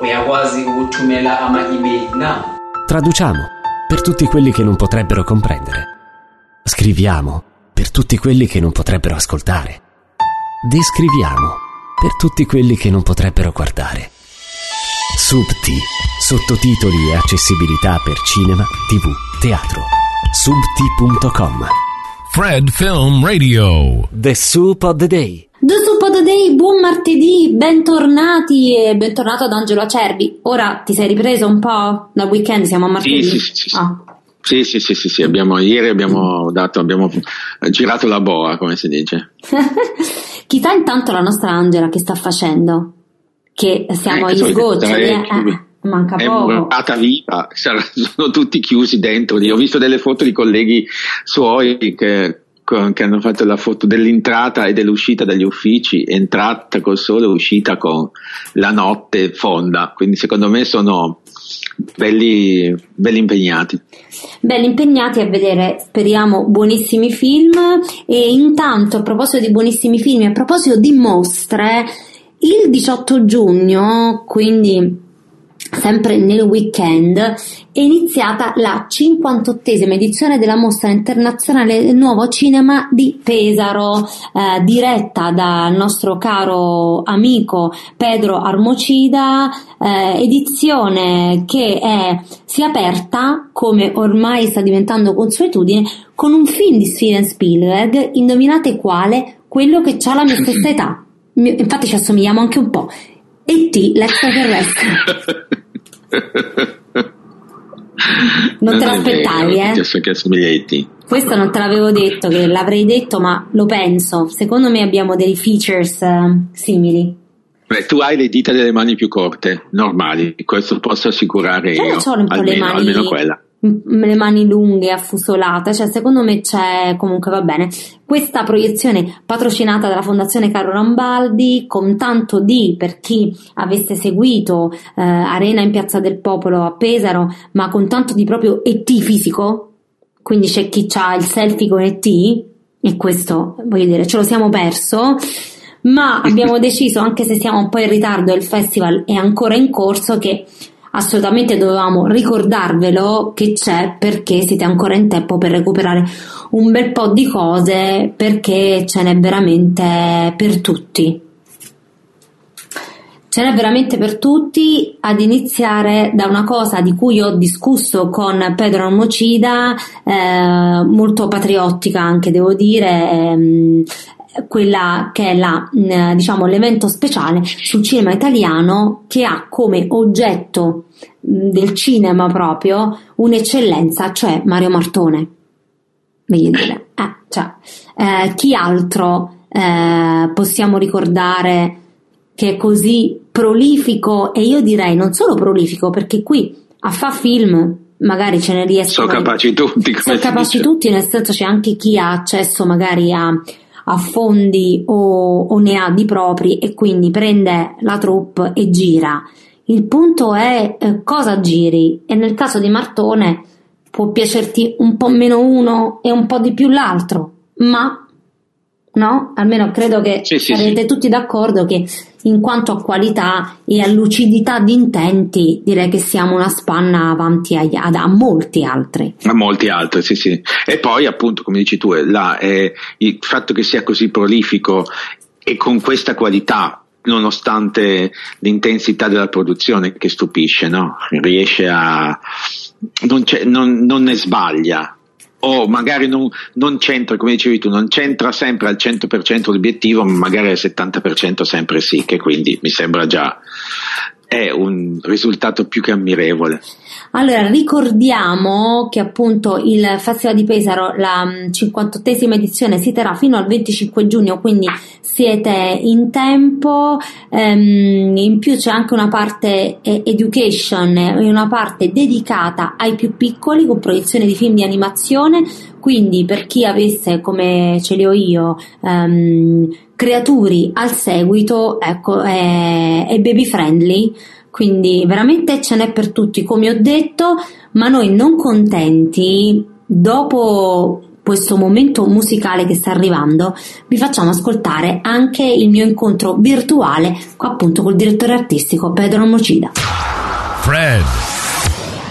uyakwazi ukuthumela ama-email na Traduciamo per tutti quelli che non potrebbero comprendere. Scriviamo per tutti quelli che non potrebbero ascoltare. Descriviamo per tutti quelli che non potrebbero guardare. Subti, sottotitoli e accessibilità per cinema, tv, teatro. Subti.com Fred Film Radio. The Soup of the Day. Of the Day, buon martedì, bentornati e bentornato ad Angelo Acerbi. Ora ti sei ripreso un po' dal weekend, siamo a martedì? Sì, sì, sì, sì. Ah. Sì, sì, sì, sì, sì, abbiamo, ieri abbiamo dato, abbiamo girato la boa, come si dice. Chissà intanto la nostra Angela che sta facendo, che siamo Eh, agli stare eh, eh, manca È poco. murata viva, sono tutti chiusi dentro. Ho visto delle foto di colleghi suoi che, che hanno fatto la foto dell'entrata e dell'uscita dagli uffici, entrata col sole, uscita con la notte fonda. Quindi secondo me sono belli, belli impegnati. Belli impegnati a vedere, speriamo, buonissimi film e intanto a proposito di buonissimi film a proposito di mostre, il 18 giugno, quindi sempre nel weekend, è iniziata la 58esima edizione della mostra internazionale del nuovo cinema di Pesaro, eh, diretta dal nostro caro amico Pedro Armocida, eh, edizione che è, si è aperta, come ormai sta diventando consuetudine, con un film di Steven Spielberg, indovinate quale? Quello che ha la mia stessa età. Infatti ci assomigliamo anche un po'. E.T. l'extraterrestre. Non te l'aspettavi, vero, eh? Questo non te l'avevo detto, che l'avrei detto, ma lo penso. Secondo me abbiamo dei features eh, simili. Beh, tu hai le dita delle mani più corte, normali, questo posso assicurare Cioè, io. almeno, almeno quella. Le mani lunghe, affusolate, cioè secondo me c'è comunque va bene. Questa proiezione patrocinata dalla Fondazione Carlo Rambaldi con tanto di, per chi avesse seguito eh, Arena in Piazza del Popolo a Pesaro, ma con tanto di proprio ET fisico, quindi c'è chi ha il selfie con ET e questo voglio dire ce lo siamo perso. Ma abbiamo deciso, anche se siamo un po' in ritardo, il festival è ancora in corso, che assolutamente dovevamo ricordarvelo che c'è perché siete ancora in tempo per recuperare un bel po' di cose perché ce n'è veramente per tutti. Ce n'è veramente per tutti, ad iniziare da una cosa di cui ho discusso con Pedro Almocida, eh, molto patriottica anche devo dire, ehm, quella che è la, diciamo, l'evento speciale sul cinema italiano che ha come oggetto del cinema proprio un'eccellenza, cioè Mario Martone. Voglio dire, eh, cioè, eh, chi altro eh, possiamo ricordare che è così prolifico e io direi non solo prolifico perché qui a fa film magari ce ne riescono Sono capaci tutti, sono capaci dice. tutti nel senso c'è anche chi ha accesso magari a, a fondi o, o ne ha di propri e quindi prende la troupe e gira. Il punto è eh, cosa giri? E nel caso di Martone può piacerti un po' meno uno e un po' di più l'altro ma no? Almeno credo che Sì, sarete sì. tutti d'accordo che in quanto a qualità e a lucidità di intenti direi che siamo una spanna avanti agli- ad- a molti altri. A molti altri, sì, sì. E poi, appunto, come dici tu, è là, è il fatto che sia così prolifico e con questa qualità, nonostante l'intensità della produzione, che stupisce, no? Riesce a. non, c'è- non- non ne sbaglia. O magari non, non c'entra, come dicevi tu, non c'entra sempre al 100% l'obiettivo, ma magari al 70% sempre sì, che quindi mi sembra già è un risultato più che ammirevole. Allora, ricordiamo che appunto il Festival di Pesaro, la mm, 58esima edizione, si terrà fino al 25 giugno, quindi siete in tempo. Ehm, in più c'è anche una parte eh, education una parte dedicata ai più piccoli con proiezione di film di animazione. Quindi per chi avesse, come ce li ho io, ehm, creaturi al seguito, ecco, è, è baby friendly. Quindi veramente ce n'è per tutti, come ho detto, ma noi non contenti, dopo questo momento musicale che sta arrivando, vi facciamo ascoltare anche il mio incontro virtuale appunto col direttore artistico Pedro Mocida. Fred.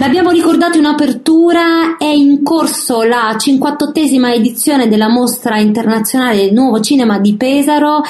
L'abbiamo ricordato in apertura, è in corso la 58esima edizione della mostra internazionale del nuovo cinema di Pesaro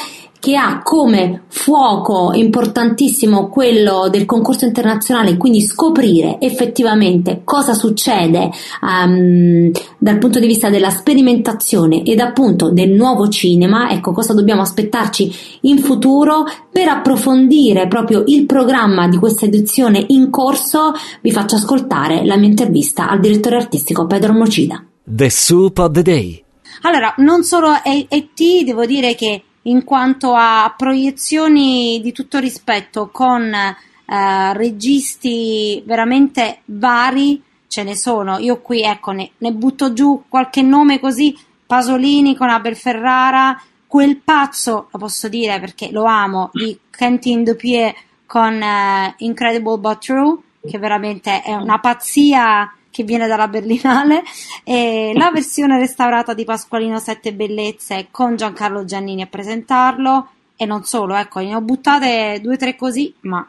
che ha come fuoco importantissimo quello del concorso internazionale, quindi scoprire effettivamente cosa succede um, dal punto di vista della sperimentazione ed appunto del nuovo cinema, ecco cosa dobbiamo aspettarci in futuro per approfondire proprio il programma di questa edizione in corso, vi faccio ascoltare la mia intervista al direttore artistico Pedro Mocida. The Soup of the Day. Allora, non solo ET, devo dire che in quanto a proiezioni di tutto rispetto con eh, registi veramente vari ce ne sono. Io qui ecco ne, ne, butto giù qualche nome così Pasolini con Abel Ferrara quel pazzo lo posso dire perché lo amo di Quentin Dupieux con eh, Incredible But True che veramente è una pazzia che viene dalla Berlinale, e la versione restaurata di Pasqualino Sette Bellezze con Giancarlo Giannini a presentarlo e non solo, ecco, ne ho buttate due o tre così, ma...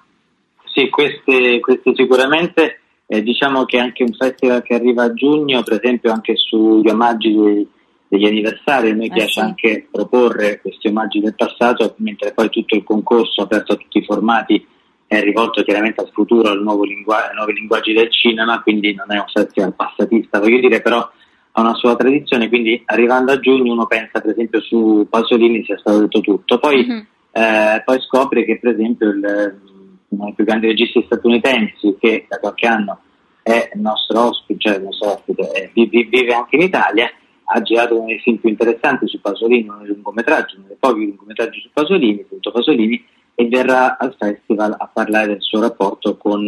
Sì, queste, queste sicuramente, eh, diciamo che anche un festival che arriva a giugno, per esempio anche sugli omaggi dei, degli anniversari, a noi eh piace sì. anche proporre questi omaggi del passato, mentre poi tutto il concorso aperto a tutti i formati è rivolto chiaramente al futuro, al nuovo lingua- ai nuovi linguaggi del cinema, quindi non è un festival passatista, voglio dire però ha una sua tradizione, quindi arrivando a giugno uno pensa per esempio su Pasolini sia stato detto tutto, poi, mm-hmm. eh, poi scopre che per esempio il, uno dei più grandi registi statunitensi che da qualche anno è il nostro ospite, cioè il nostro ospite è, vive anche in Italia, ha girato uno dei film più interessanti su Pasolini, uno dei lungometraggi, uno dei pochi lungometraggi su Pasolini, appunto Pasolini, e verrà al festival a parlare del suo rapporto con,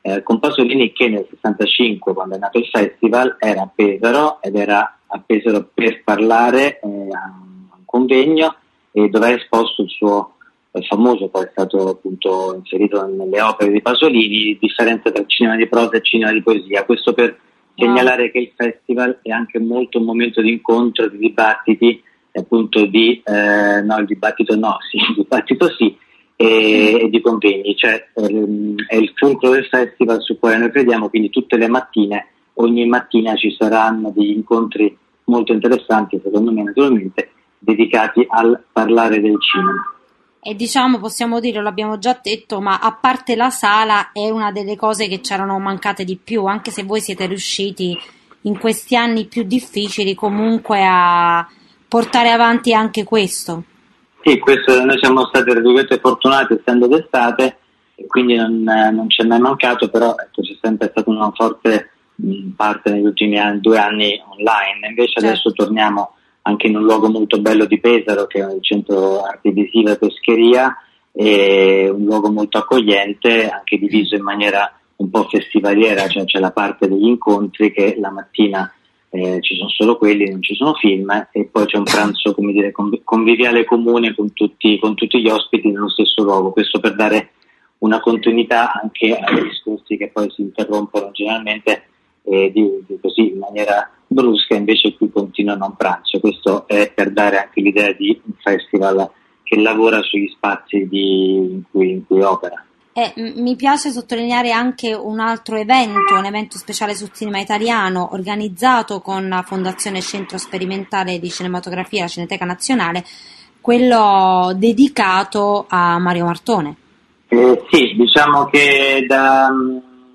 eh, con Pasolini che nel 65 quando è nato il festival era a Pesaro ed era a Pesaro per parlare eh, a un convegno e dove ha esposto il suo il famoso, poi è stato appunto inserito nelle opere di Pasolini, differenza tra cinema di prosa e cinema di poesia. Questo per segnalare che il festival è anche molto un momento di incontro, di dibattiti, appunto di, eh, no, il dibattito no, sì, il dibattito sì, e, e di convegni, cioè ehm, è il fulcro del festival su cui noi crediamo, quindi tutte le mattine, ogni mattina ci saranno degli incontri molto interessanti, secondo me naturalmente, dedicati al parlare del cinema. E diciamo, possiamo dire, l'abbiamo già detto, ma a parte la sala è una delle cose che c'erano mancate di più, anche se voi siete riusciti in questi anni più difficili comunque a portare avanti anche questo. Sì, questo, noi siamo stati tra fortunati essendo d'estate e quindi non, non ci è mai mancato, però ecco, c'è sempre stata una forte mh, parte negli ultimi anni, due anni online. Invece certo. adesso torniamo anche in un luogo molto bello di Pesaro, che è il centro arti visiva e pescheria, e un luogo molto accogliente, anche diviso in maniera un po' festivaliera, cioè c'è la parte degli incontri che la mattina eh, ci sono solo quelli, non ci sono film e poi c'è un pranzo come dire, conviviale comune con tutti, con tutti gli ospiti nello stesso luogo, questo per dare una continuità anche ai discorsi che poi si interrompono generalmente eh, di, di così in maniera brusca, invece qui continuano a un pranzo. Questo è per dare anche l'idea di un festival che lavora sugli spazi di, in, cui, in cui opera. E mi piace sottolineare anche un altro evento, un evento speciale sul cinema italiano organizzato con la Fondazione Centro Sperimentale di Cinematografia, la Cineteca Nazionale, quello dedicato a Mario Martone. Eh, sì, diciamo che da,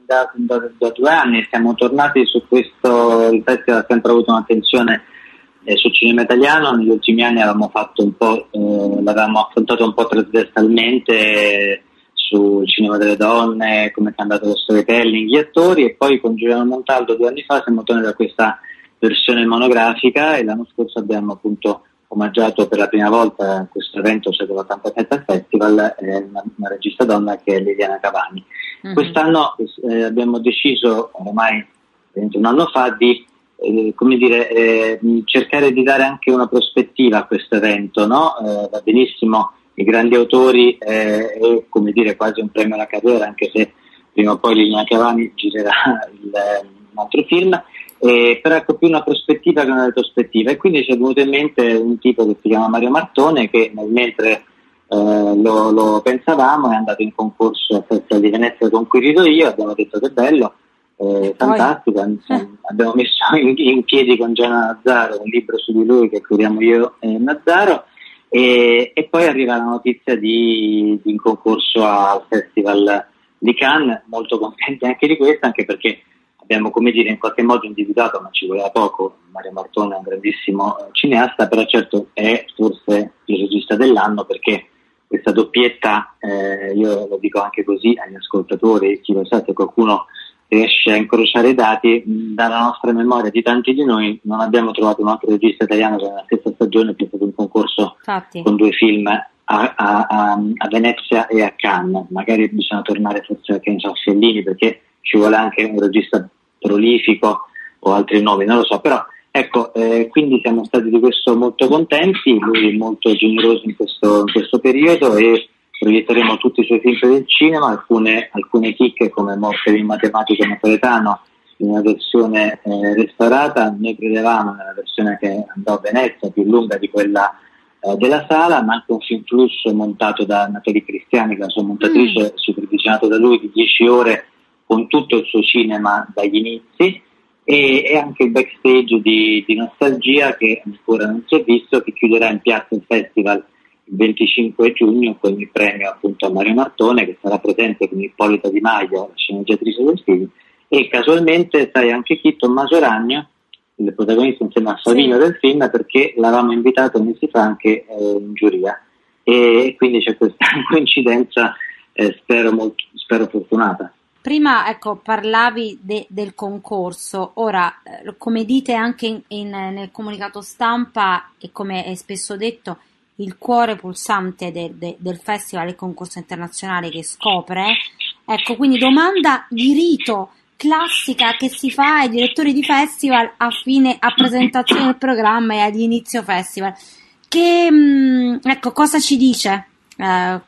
da, da, da, due anni siamo tornati su questo, il festival ha sempre avuto un'attenzione eh, sul cinema italiano, negli ultimi anni eh, l'avevamo affrontato un po' trasversalmente sul cinema delle donne, come è cambiato lo storytelling, gli attori e poi con Giuliano Montaldo due anni fa siamo tornati da questa versione monografica e l'anno scorso abbiamo appunto omaggiato per la prima volta questo evento, cioè l'87 Festival, eh, una, una, regista donna che è Liliana Cavani. Mm-hmm. Quest'anno eh, abbiamo deciso, ormai un anno fa, di eh, come dire, eh, cercare di dare anche una prospettiva a questo evento. No? Eh, va benissimo i grandi autori eh, è come dire quasi un premio alla carriera, anche se prima o poi Liliana Cavani girerà il, un altro film, eh, però ecco più una prospettiva che una retrospettiva. E quindi ci è venuto in mente un tipo che si chiama Mario Martone che nel mentre eh, lo, lo, pensavamo è andato in concorso a Festival di Venezia con cui rido io, abbiamo detto che bello, eh, fantastico, eh. abbiamo messo in, in, piedi con Gianna Nazzaro un libro su di lui che curiamo io e Nazzaro e, e poi arriva la notizia di, di un concorso al Festival di Cannes, molto contenti anche di questo, anche perché abbiamo come dire in qualche modo individuato, ma ci voleva poco, Mario Martone è un grandissimo eh, cineasta, però certo è forse il regista dell'anno perché questa doppietta, eh, io lo dico anche così agli ascoltatori, chi lo sa se qualcuno riesce a incrociare i dati, dalla nostra memoria di tanti di noi non abbiamo trovato un altro regista italiano che nella stessa stagione che è stato un concorso Infatti. con due film a, a, a, a, Venezia e a Cannes. Magari bisogna tornare forse a, so, a Fellini perché ci vuole anche un regista prolifico o altri nomi, non lo so, però ecco, eh, quindi siamo stati di questo molto contenti, lui è molto generoso in questo, in questo periodo e proietteremo tutti i suoi film il cinema, alcune, alcune chicche come Morte di matematico napoletano in una versione eh, restaurata, noi credevamo nella versione che andò a Venezia, più lunga di quella eh, della sala, ma anche un film flusso montato da Natalie Cristiani, che è la sua montatrice, mm. supervisionato da lui di 10 ore con tutto il suo cinema dagli inizi e, e anche il backstage di, di, Nostalgia che ancora non si è visto, che chiuderà in piazza il festival il 25 giugno con il premio appunto a Mario Martone che sarà presente con Ippolita Di Maio, la sceneggiatrice del film, e casualmente sai anche chi, Tommaso Ragno, il protagonista insieme a Savino sì. del film, perché l'avevamo invitato mesi fa anche eh, in giuria e quindi c'è questa coincidenza eh, spero, molto, spero fortunata. Prima ecco, parlavi de, del concorso, ora eh, come dite anche in, in, nel comunicato stampa e come è spesso detto, il cuore pulsante de, de, del festival e concorso internazionale che scopre, ecco quindi domanda di rito classica che si fa ai direttori di festival a fine a presentazione del programma e ad inizio festival. Che mh, mm, ecco cosa ci dice eh,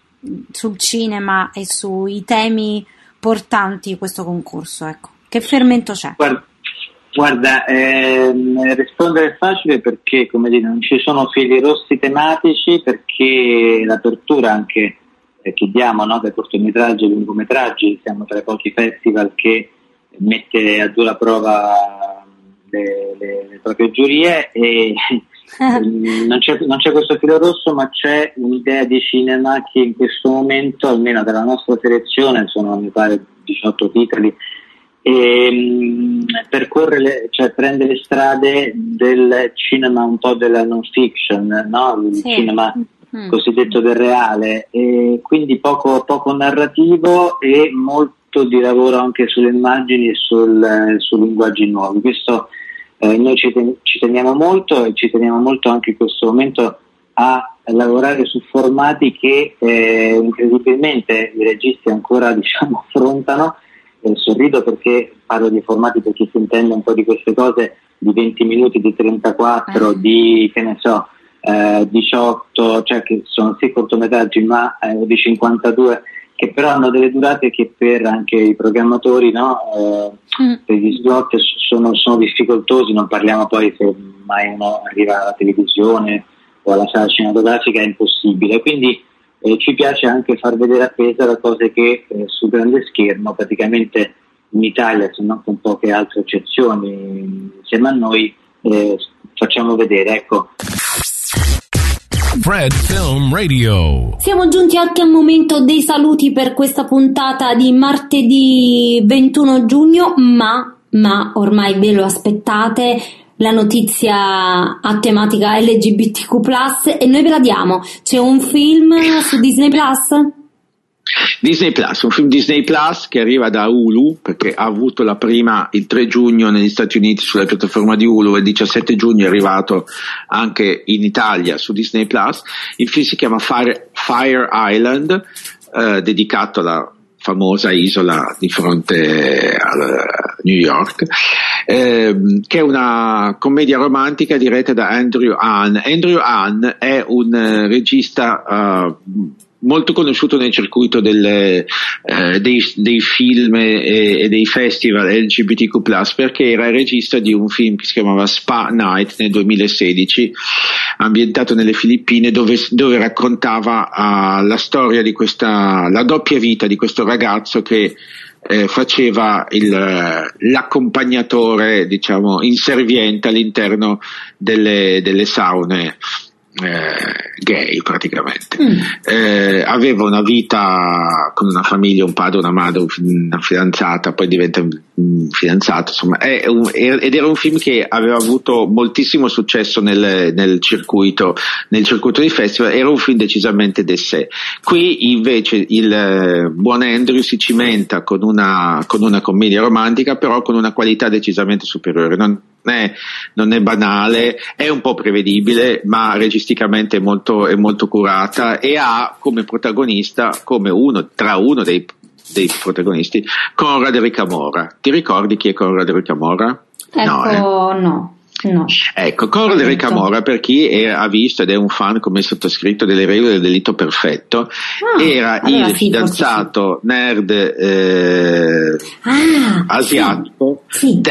sul cinema e sui temi portanti questo concorso? Ecco. Che fermento c'è? Guarda, guarda ehm, rispondere è facile perché come dire, non ci sono fili rossi tematici, perché l'apertura anche eh, che diamo no, dai cortometraggi e lungometraggi, siamo tra i pochi festival che mette a dura prova le, le, le proprie giurie e non, c'è, non, c'è, questo filo rosso, ma c'è un'idea di cinema che in questo momento, almeno dalla nostra selezione, sono mi pare 18 titoli, e, um, percorre, cioè prende le strade del cinema un po' della non fiction, no? il sì. cinema mm. cosiddetto del reale, e quindi poco, poco narrativo e molto di lavoro anche sulle immagini e sul, eh, su linguaggi nuovi. Questo eh, noi ci, ten- ci, teniamo molto e ci teniamo molto anche in questo momento a lavorare su formati che eh, incredibilmente i registi ancora diciamo, affrontano. Eh, sorrido perché parlo di formati perché si intende un po' di queste cose di 20 minuti, di 34, ah. di che ne so, 18, eh, cioè che sono sì cortometraggi ma eh, di 52 che però hanno delle durate che per anche i programmatori, no, eh, mm. per gli slot sono, sono, difficoltosi, non parliamo poi se mai uno arriva alla televisione o alla sala cinematografica, è impossibile. Quindi eh, ci piace anche far vedere a Pesaro cose che eh, sul grande schermo, praticamente in Italia, se non con poche altre eccezioni, insieme a noi, eh, facciamo vedere. Ecco. Fred Film Radio. Siamo giunti anche al momento dei saluti per questa puntata di martedì 21 giugno, ma, ma ormai ve lo aspettate la notizia a tematica LGBTQ+, e noi ve la diamo. C'è un film su Disney Plus? Disney Plus, un film Disney Plus che arriva da Hulu perché ha avuto la prima il 3 giugno negli Stati Uniti sulla piattaforma di Hulu e il 17 giugno è arrivato anche in Italia su Disney Plus. Il film si chiama Fire, Fire Island, eh, dedicato alla famosa isola di fronte a New York, eh, che è una commedia romantica diretta da Andrew Hahn. Andrew Hahn è un regista uh, molto conosciuto nel circuito delle, eh, dei, dei, film e, e, dei festival LGBTQ+, perché era il regista di un film che si chiamava Spa Night nel 2016, ambientato nelle Filippine, dove, dove raccontava uh, la storia di questa, la doppia vita di questo ragazzo che eh, faceva il, l'accompagnatore, diciamo, inserviente all'interno delle, delle saune eh, gay praticamente. Mm. Eh, aveva una vita con una famiglia, un padre, una madre, una fidanzata, poi diventa fidanzato, insomma, un, ed era un film che aveva avuto moltissimo successo nel, nel, circuito, nel circuito di festival, era un film decisamente d'essè. Qui invece il eh, buon Andrew si cimenta con una, con una commedia romantica, però con una qualità decisamente superiore. Non, è, non è banale, è un po' prevedibile, ma registicamente è molto, è molto curata e ha come protagonista, come uno, tra uno dei, dei protagonisti, Conrad Ricamora. Ti ricordi chi è Conrad Ricamora? Ecco, no. Eh? no. No. Ecco, Conrad Ricamora, per chi è, ha visto ed è un fan come sottoscritto delle regole del delitto perfetto, ah, era allora il sì, fidanzato sì. nerd eh, ah, asiatico sì, sì.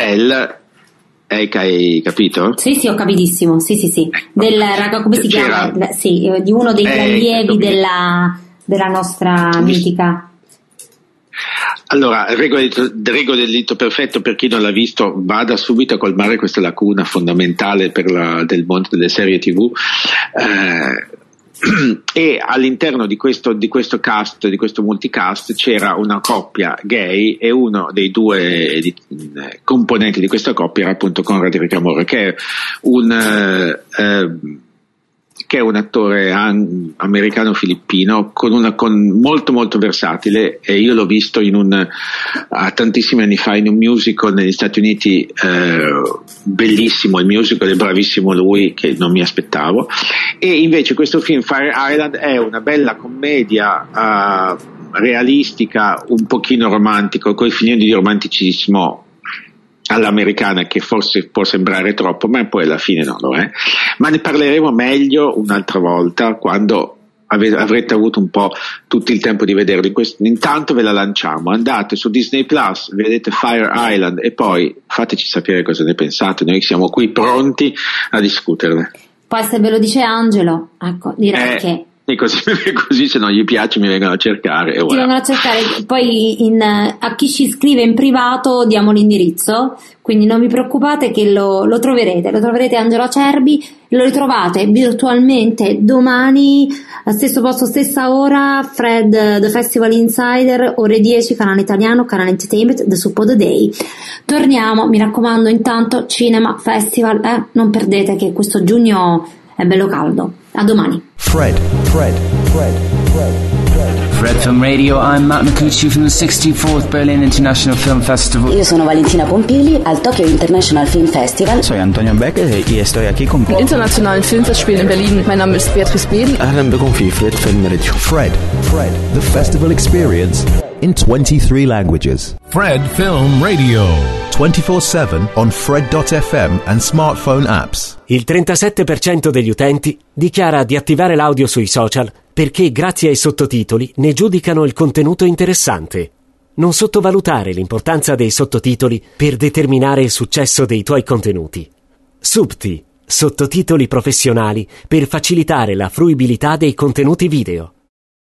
Del hai capito? Sì, sì, ho capitissimo. Sì, sì, sì. Ecco. Del raga, come si C'era... chiama? Sì, di uno degli eh, allievi della, della, nostra sì. mitica. Allora, regole, regole del delitto perfetto, per chi non l'ha visto, vada subito a colmare questa lacuna fondamentale la, del mondo delle serie TV. Eh, e all'interno di questo, di questo, cast, di questo multicast c'era una coppia gay e uno dei due di, eh, componenti di questa coppia era appunto Conrad Ricamore che è un eh, eh che è un attore an- americano-filippino con una, con molto molto versatile e io l'ho visto un, uh, tantissimi anni fa in un musical negli Stati Uniti uh, bellissimo il musical è bravissimo lui che non mi aspettavo. E invece questo film Fire Island è una bella commedia uh, realistica un pochino romantico con i fini di romanticismo all'americana che forse può sembrare troppo, ma poi alla fine non lo è. Ma ne parleremo meglio un'altra volta quando avrete avuto un po' tutto il tempo di vederlo. Intanto ve la lanciamo, andate su Disney Plus, vedete Fire Island e poi fateci sapere cosa ne pensate, noi siamo qui pronti a discuterne. Poi se ve lo dice Angelo, ecco, direi eh, che e così, così, se non gli piace mi vengono a cercare. Ti vengono a cercare, poi in, a chi ci scrive in privato diamo l'indirizzo, quindi non vi preoccupate che lo, lo troverete, lo troverete Angelo Acerbi, lo ritrovate virtualmente domani, stesso posto, stessa ora, Fred The Festival Insider, ore 10, canale italiano, canale Entertainment, The the Day. Torniamo, mi raccomando, intanto Cinema Festival, eh, non perdete che questo giugno è bello caldo. A domani. Fred, Fred, Fred, Fred. Fred Film Radio, I'm Matt Micucci from the 64th Berlin International Film Festival. Io sono Valentina Pompili al Tokyo International Film Festival. Soy Antonio Becker y sto qui con... International Film Filmfestspiel in Berlin. Mein Name ist Beatrice Behl. Ahlan bikum Fred Film Radio. Fred, Fred, the festival experience in 23 languages. Fred Film Radio. 24/7 on Fred.fm and smartphone apps. Il 37% degli utenti dichiara di attivare l'audio sui social perché grazie ai sottotitoli ne giudicano il contenuto interessante. Non sottovalutare l'importanza dei sottotitoli per determinare il successo dei tuoi contenuti. Subti, sottotitoli professionali per facilitare la fruibilità dei contenuti video.